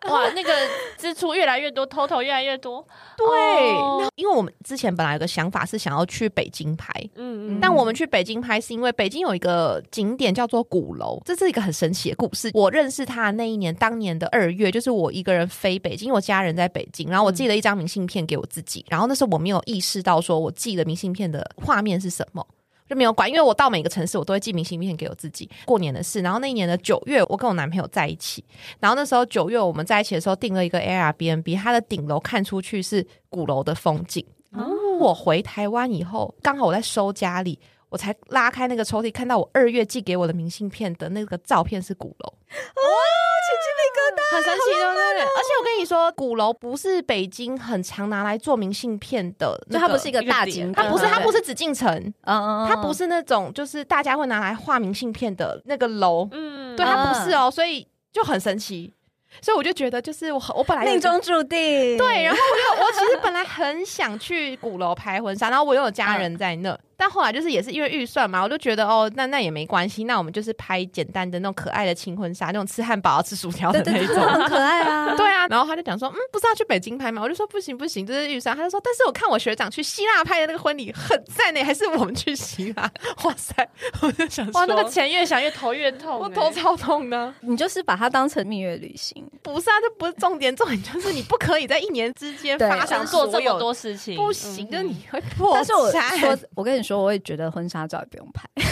哇，那个支出越来越多，total 越来越多。对，因为我们之前本来有个想法是想要去北京拍，嗯嗯，但我们去北京拍是因为北京有一个景点叫做鼓楼，这是一个很神奇的故事。我认识他那一年，当年的二月，就是我一个人飞北京，我家人在北京，然后我寄了一张明信片给我自己，然后那时候我没有意识到说我寄的明信片的画面是什么。就没有管，因为我到每个城市，我都会寄明信片给我自己。过年的事，然后那一年的九月，我跟我男朋友在一起，然后那时候九月我们在一起的时候，订了一个 Airbnb，它的顶楼看出去是鼓楼的风景。哦，我回台湾以后，刚好我在收家里，我才拉开那个抽屉，看到我二月寄给我的明信片的那个照片是鼓楼。哇起鸡皮疙瘩，很神奇，对不对？而且我跟你说，鼓楼不是北京很常拿来做明信片的，就它不是一个大景，它不是，它不是紫禁城，嗯它不是那种就是大家会拿来画明信片的那个楼，嗯，对，它不是哦，所以就很神奇。所以我就觉得，就是我我本来命中注定，对，然后我就我其实本来很想去鼓楼拍婚纱，然后我又有家人在那。但后来就是也是因为预算嘛，我就觉得哦，那那也没关系，那我们就是拍简单的那种可爱的轻婚纱，那种吃汉堡、吃薯条的那种，很可爱啊。对啊，然后他就讲说，嗯，不是要去北京拍吗？我就说不行不行，这是预算。他就说，但是我看我学长去希腊拍的那个婚礼很赞呢，还是我们去希腊？哇塞，我就想说，哇，那个钱越想越头越痛，我头超痛的。你就是把它当成蜜月旅行，不是啊，这不是重点，重点就是你不可以在一年之间发生做这么多事情，不行，就你会破但是我说，我跟你说，我也觉得婚。纱照也不用拍，哎，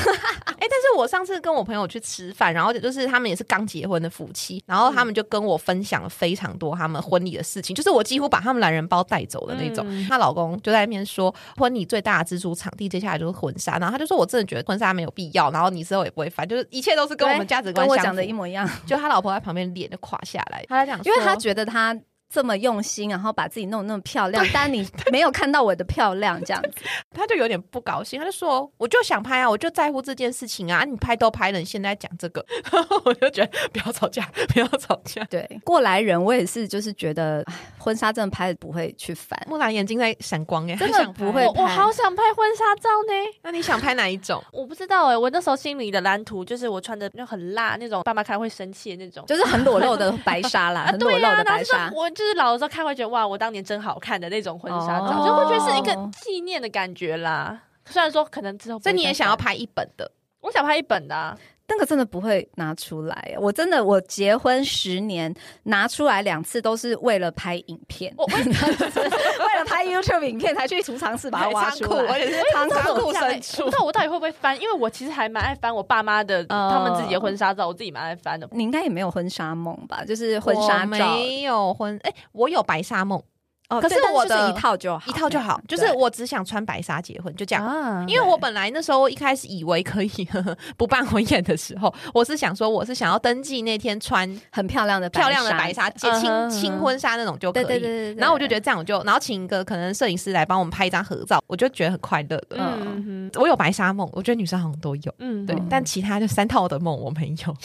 但是我上次跟我朋友去吃饭，然后就是他们也是刚结婚的夫妻，然后他们就跟我分享了非常多他们婚礼的事情，就是我几乎把他们懒人包带走的那种。她老公就在那边说，婚礼最大的支出场地，接下来就是婚纱，然后他就说我真的觉得婚纱没有必要，然后你之后也不会翻，就是一切都是跟我们价值观讲的一模一样。就他老婆在旁边脸就垮下来，他在讲，因为他觉得他。这么用心，然后把自己弄那么漂亮，但你没有看到我的漂亮，这样子，他就有点不高兴。他就说：“我就想拍啊，我就在乎这件事情啊，你拍都拍了，你现在讲这个，我就觉得不要吵架，不要吵架。”对，过来人，我也是，就是觉得婚纱真的拍的不会去烦。木兰眼睛在闪光，哎，真的不会。我好想拍婚纱照呢。那你想拍哪一种？我不知道哎，我那时候心里的蓝图就是我穿的就很辣那种，爸妈看会生气的那种，就是很裸露的白纱啦，很裸露的白纱。我就是老的时候看会。觉得哇，我当年真好看的那种婚纱照，就会觉得是一个纪念的感觉啦。虽然说可能之后，所以你也想要拍一本的，我想拍一本的。那个真的不会拿出来，我真的我结婚十年拿出来两次都是为了拍影片，我 为了拍 YouTube 影片才去储藏室把它挖出来，而且是仓库深处。不知道我到底会不会翻，因为我其实还蛮爱翻我爸妈的他们自己的婚纱照，我自己蛮爱翻的。你应该也没有婚纱梦吧？就是婚纱照没有婚，哎，我有白纱梦。哦，可是我的一套就好，一套就好，就是我只想穿白纱结婚，就这样。因为我本来那时候一开始以为可以不办婚宴的时候，我是想说我是想要登记那天穿很漂亮的漂亮的白纱，结轻轻婚纱那种就可以。然后我就觉得这样，我就然后请一个可能摄影师来帮我们拍一张合照，我就觉得很快乐的。嗯，我有白纱梦，我觉得女生好像都有。嗯，对，但其他就三套的梦我没有。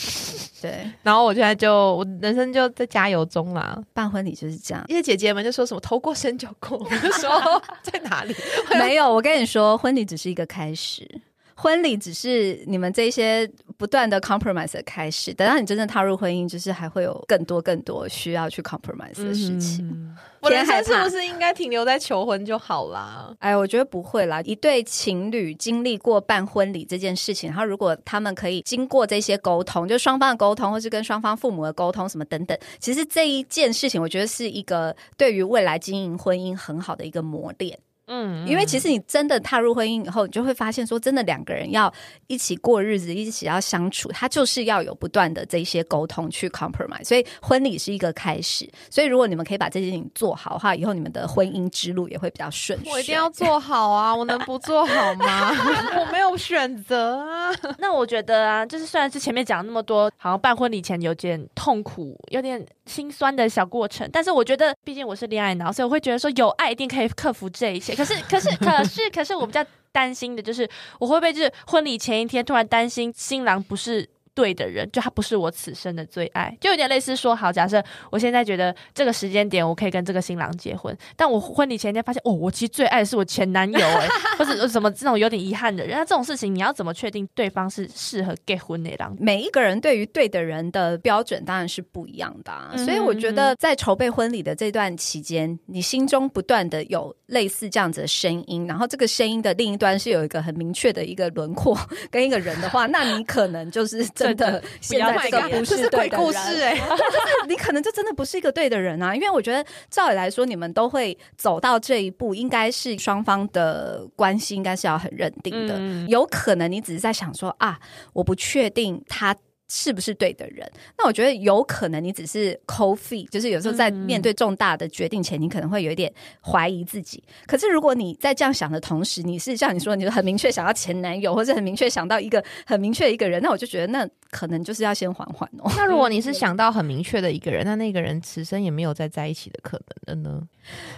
对，然后我现在就我人生就在加油中啦。办婚礼就是这样，一些姐姐们就说什么。头过身就过，我就说在哪里？没有，我跟你说，婚礼只是一个开始，婚礼只是你们这些不断的 compromise 的开始。等到你真正踏入婚姻，就是还会有更多更多需要去 compromise 的事情。我人生是不是应该停留在求婚就好啦？哎，我觉得不会啦。一对情侣经历过办婚礼这件事情，然后如果他们可以经过这些沟通，就双方的沟通，或是跟双方父母的沟通什么等等，其实这一件事情，我觉得是一个对于未来经营婚姻很好的一个磨练。嗯，因为其实你真的踏入婚姻以后，你就会发现说，真的两个人要一起过日子，一起要相处，他就是要有不断的这些沟通去 compromise。所以婚礼是一个开始。所以如果你们可以把这件事情做好的话，以后你们的婚姻之路也会比较顺。我一定要做好啊！我能不做好吗？我没有选择啊。那我觉得啊，就是虽然是前面讲那么多，好像办婚礼前有点痛苦，有点心酸的小过程，但是我觉得，毕竟我是恋爱脑，所以我会觉得说，有爱一定可以克服这一切。可是，可是，可是，可是，我比较担心的就是，我会不会就是婚礼前一天突然担心新郎不是。对的人，就他不是我此生的最爱，就有点类似说，好，假设我现在觉得这个时间点我可以跟这个新郎结婚，但我婚礼前一天发现，哦，我其实最爱的是我前男友，哎，或者什么这种有点遗憾的人，那这种事情你要怎么确定对方是适合结婚的？郎？每一个人对于对的人的标准当然是不一样的，啊所以我觉得在筹备婚礼的这段期间，你心中不断的有类似这样子的声音，然后这个声音的另一端是有一个很明确的一个轮廓 跟一个人的话，那你可能就是。真的，现在这个不是鬼故事哎，就是你可能就真的不是一个对的人啊。因为我觉得照理来说，你们都会走到这一步，应该是双方的关系应该是要很认定的。有可能你只是在想说啊，我不确定他。是不是对的人？那我觉得有可能你只是 cold feet，就是有时候在面对重大的决定前，你可能会有一点怀疑自己。可是如果你在这样想的同时，你是像你说，你很明确想要前男友，或者很明确想到一个很明确的一个人，那我就觉得那可能就是要先缓缓哦。那如果你是想到很明确的一个人，那那个人此生也没有再在一起的可能了呢？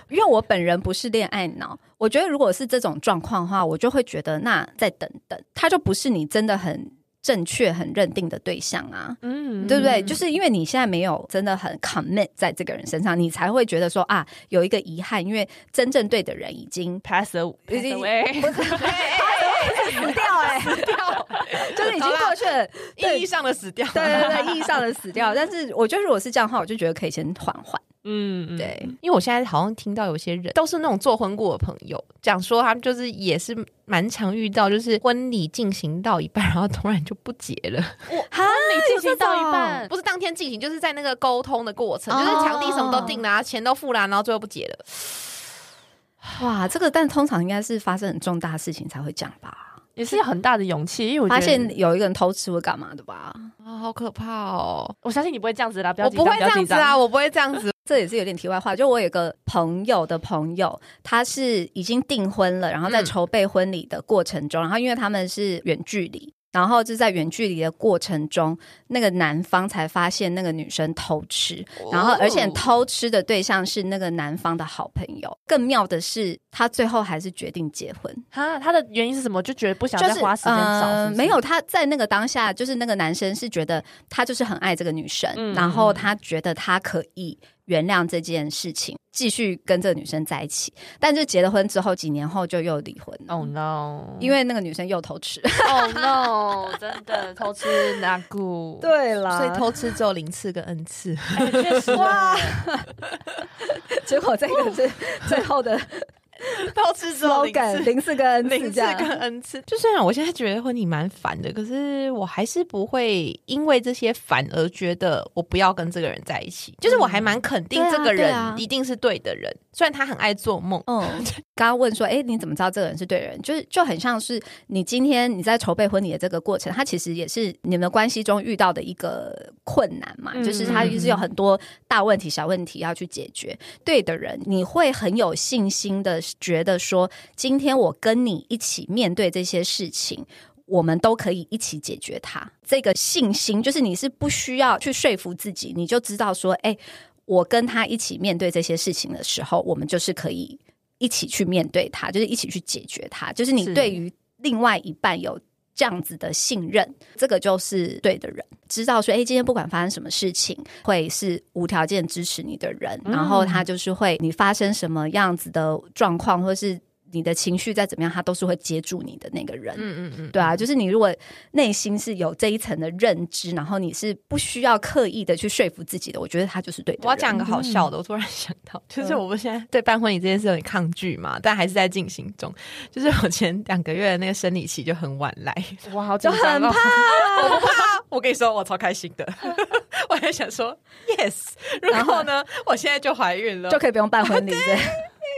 因为我本人不是恋爱脑，我觉得如果是这种状况的话，我就会觉得那再等等，他就不是你真的很。正确、很认定的对象啊，嗯，对不对？就是因为你现在没有真的很 commit 在这个人身上，你才会觉得说啊，有一个遗憾，因为真正对的人已经 pass away，不是死掉哎，死掉，就是已经过去了，意义上的死掉，对对对，意义上的死掉。但是我觉得如果是这样的话，我就觉得可以先缓缓。嗯，对，因为我现在好像听到有些人都是那种做婚过的朋友讲说，他们就是也是蛮常遇到，就是婚礼进行到一半，然后突然就不结了。我 婚礼进行到一半，不是当天进行，就是在那个沟通的过程，就是场地什么都定了，钱都付了，然后最后不结了。哇，这个但通常应该是发生很重大事情才会讲吧。也是很大的勇气，因为我发现有一个人偷吃会干嘛的吧？啊，好可怕哦！我相信你不会这样子啦，不要我不会这样子啊，我不会这样子。这也是有点题外话，就我有个朋友的朋友，他是已经订婚了，然后在筹备婚礼的过程中，然后因为他们是远距离。然后就在远距离的过程中，那个男方才发现那个女生偷吃，然后而且偷吃的对象是那个男方的好朋友。更妙的是，他最后还是决定结婚。他，他的原因是什么？就觉得不想再花时间找。没有，他在那个当下，就是那个男生是觉得他就是很爱这个女生，然后他觉得他可以。原谅这件事情，继续跟这个女生在一起，但是结了婚之后，几年后就又离婚。Oh no！因为那个女生又偷吃。Oh no！真的偷吃那股。对了，所以偷吃只有零次跟 n 次。哇！结果这个是最后的。偷吃之后零次跟 N 次，零次跟 N 次。就虽然我现在觉得婚礼蛮烦的，可是我还是不会因为这些烦而觉得我不要跟这个人在一起。就是我还蛮肯定这个人一定是对的人，虽然他很爱做梦。嗯，刚刚问说，哎，你怎么知道这个人是对的人？就是就很像是你今天你在筹备婚礼的这个过程，他其实也是你们关系中遇到的一个困难嘛。就是他一直有很多大问题、小问题要去解决。对的人，你会很有信心的。觉得说，今天我跟你一起面对这些事情，我们都可以一起解决它。这个信心，就是你是不需要去说服自己，你就知道说，哎，我跟他一起面对这些事情的时候，我们就是可以一起去面对它，就是一起去解决它。就是你对于另外一半有。这样子的信任，这个就是对的人，知道说，哎，今天不管发生什么事情，会是无条件支持你的人，然后他就是会，你发生什么样子的状况，或是。你的情绪再怎么样，他都是会接住你的那个人。嗯嗯嗯，对啊，就是你如果内心是有这一层的认知，然后你是不需要刻意的去说服自己的，我觉得他就是对的。我要讲个好笑的，我突然想到，就是我们现在对办婚礼这件事有点抗拒嘛，但还是在进行中。就是我前两个月的那个生理期就很晚来，哇，好就很怕，我不怕。我跟你说，我超开心的，我还想说 yes。然后呢，我现在就怀孕了，就可以不用办婚礼。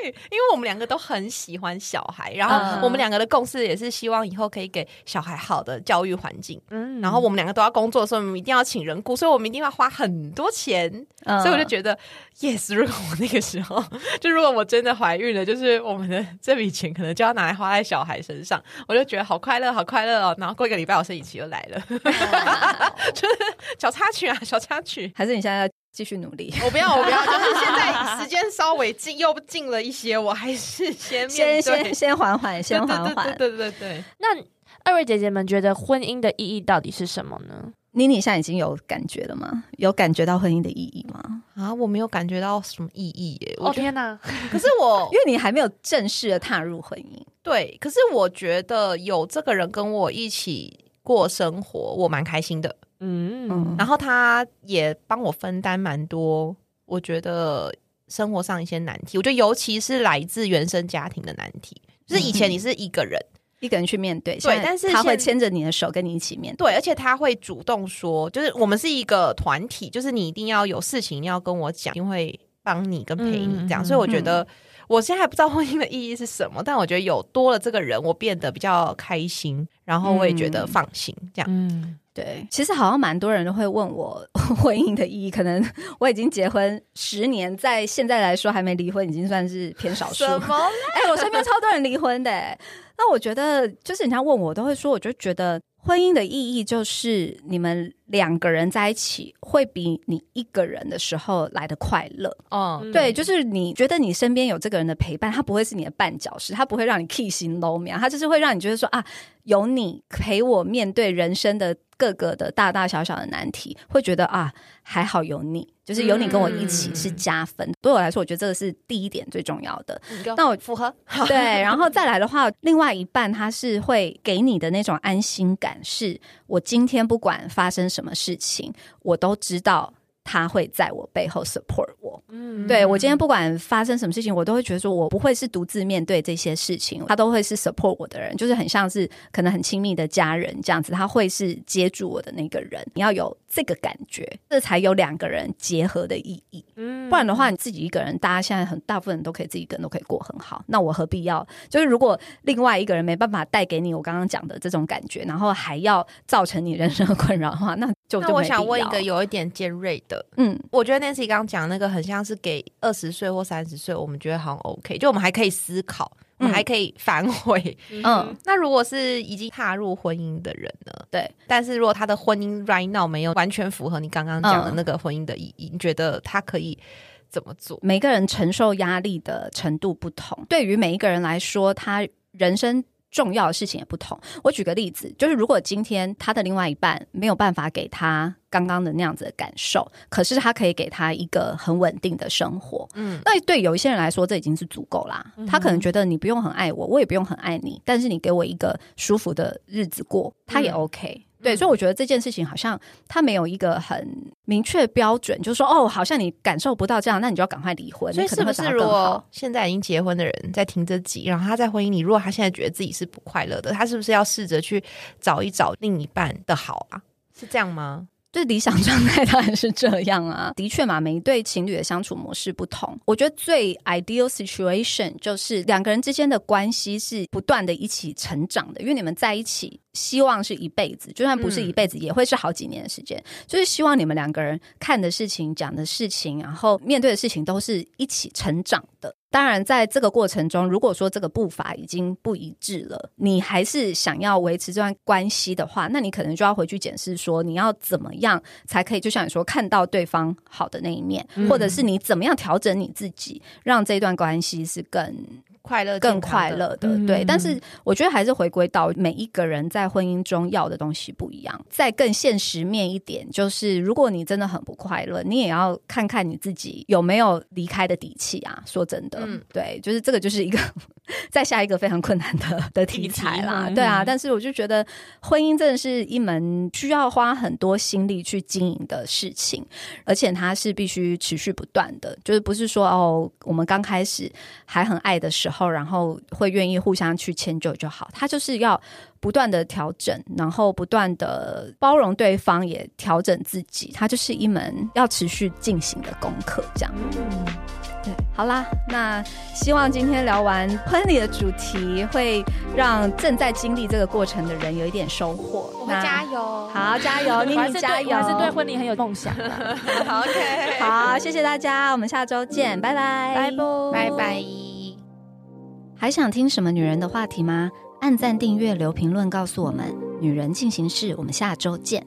因为我们两个都很喜欢小孩，然后我们两个的共识也是希望以后可以给小孩好的教育环境。嗯，然后我们两个都要工作所以，我们一定要请人雇，所以我们一定要花很多钱。所以我就觉得，yes，如果我那个时候，就如果我真的怀孕了，就是我们的这笔钱可能就要拿来花在小孩身上，我就觉得好快乐，好快乐哦。然后过一个礼拜，我生理期又来了，就是小插曲啊，小插曲。还是你现在要？继续努力，我不要，我不要，就是现在时间稍微近又近了一些，我还是先先先先缓缓，先缓缓，对对对。那二位姐姐们觉得婚姻的意义到底是什么呢？妮妮现在已经有感觉了吗？有感觉到婚姻的意义吗？啊，我没有感觉到什么意义耶！哦天哪！可是我 因为你还没有正式的踏入婚姻，对。可是我觉得有这个人跟我一起过生活，我蛮开心的。嗯，然后他也帮我分担蛮多，我觉得生活上一些难题，我觉得尤其是来自原生家庭的难题，就是以前你是一个人，一个人去面对，对，但是他会牵着你的手跟你一起面对，而且他会主动说，就是我们是一个团体，就是你一定要有事情要跟我讲，因为帮你跟陪你这样，所以我觉得。我现在还不知道婚姻的意义是什么，但我觉得有多了这个人，我变得比较开心。然后我也觉得放心。这样，嗯，对，其实好像蛮多人都会问我 婚姻的意义。可能我已经结婚十年，在现在来说还没离婚，已经算是偏少数。什么？哎，我身边超多人离婚的。那我觉得，就是人家问我，都会说，我就觉得婚姻的意义就是你们两个人在一起，会比你一个人的时候来的快乐。哦，对，就是你觉得你身边有这个人的陪伴，他不会是你的绊脚石，他不会让你 key 心 low 秒，他就是会让你觉得说啊，有你陪我面对人生的。各个的大大小小的难题，会觉得啊，还好有你，就是有你跟我一起是加分。对我来说，我觉得这个是第一点最重要的。那我符合对，然后再来的话，另外一半他是会给你的那种安心感，是我今天不管发生什么事情，我都知道。他会在我背后 support 我，嗯，对我今天不管发生什么事情，我都会觉得说我不会是独自面对这些事情，他都会是 support 我的人，就是很像是可能很亲密的家人这样子，他会是接住我的那个人。你要有这个感觉，这才有两个人结合的意义。嗯，不然的话，你自己一个人，大家现在很大部分人都可以自己一个人都可以过很好，那我何必要？就是如果另外一个人没办法带给你我刚刚讲的这种感觉，然后还要造成你人生的困扰的话，那就那我想问一个有一点尖锐的。嗯，我觉得 Nancy 刚刚讲那个很像是给二十岁或三十岁，我们觉得好像 OK，就我们还可以思考，我们还可以反悔。嗯，那如果是已经踏入婚姻的人呢？对，但是如果他的婚姻 right now 没有完全符合你刚刚讲的那个婚姻的意义，你觉得他可以怎么做？每个人承受压力的程度不同，对于每一个人来说，他人生。重要的事情也不同。我举个例子，就是如果今天他的另外一半没有办法给他刚刚的那样子的感受，可是他可以给他一个很稳定的生活，嗯，那对有一些人来说，这已经是足够啦。他可能觉得你不用很爱我，我也不用很爱你，但是你给我一个舒服的日子过，他也 OK。对，所以我觉得这件事情好像他没有一个很明确标准，就是说哦，好像你感受不到这样，那你就要赶快离婚。所以是不是如果现在已经结婚的人在听这集，然后他在婚姻里，如果他现在觉得自己是不快乐的，他是不是要试着去找一找另一半的好啊？是这样吗？最理想状态当然是这样啊，的确嘛，每一对情侣的相处模式不同。我觉得最 ideal situation 就是两个人之间的关系是不断的一起成长的，因为你们在一起，希望是一辈子，就算不是一辈子，也会是好几年的时间。就是希望你们两个人看的事情、讲的事情，然后面对的事情，都是一起成长的。当然，在这个过程中，如果说这个步伐已经不一致了，你还是想要维持这段关系的话，那你可能就要回去检视，说你要怎么样才可以，就像你说，看到对方好的那一面，或者是你怎么样调整你自己，让这段关系是更。快乐更快乐的，对。但是我觉得还是回归到每一个人在婚姻中要的东西不一样。再更现实面一点，就是如果你真的很不快乐，你也要看看你自己有没有离开的底气啊。说真的，对，就是这个就是一个 再下一个非常困难的的题材啦。对啊，但是我就觉得婚姻真的是一门需要花很多心力去经营的事情，而且它是必须持续不断的，就是不是说哦，我们刚开始还很爱的时候。然后会愿意互相去迁就就好。它就是要不断的调整，然后不断的包容对方，也调整自己。它就是一门要持续进行的功课，这样。对，好啦，那希望今天聊完婚礼的主题，会让正在经历这个过程的人有一点收获。我们加油，好，加油，妮妮加油，还是对婚礼很有梦想的。OK，好，谢谢大家，我们下周见，拜拜，拜拜，拜拜。还想听什么女人的话题吗？按赞、订阅、留评论，告诉我们。女人进行式，我们下周见。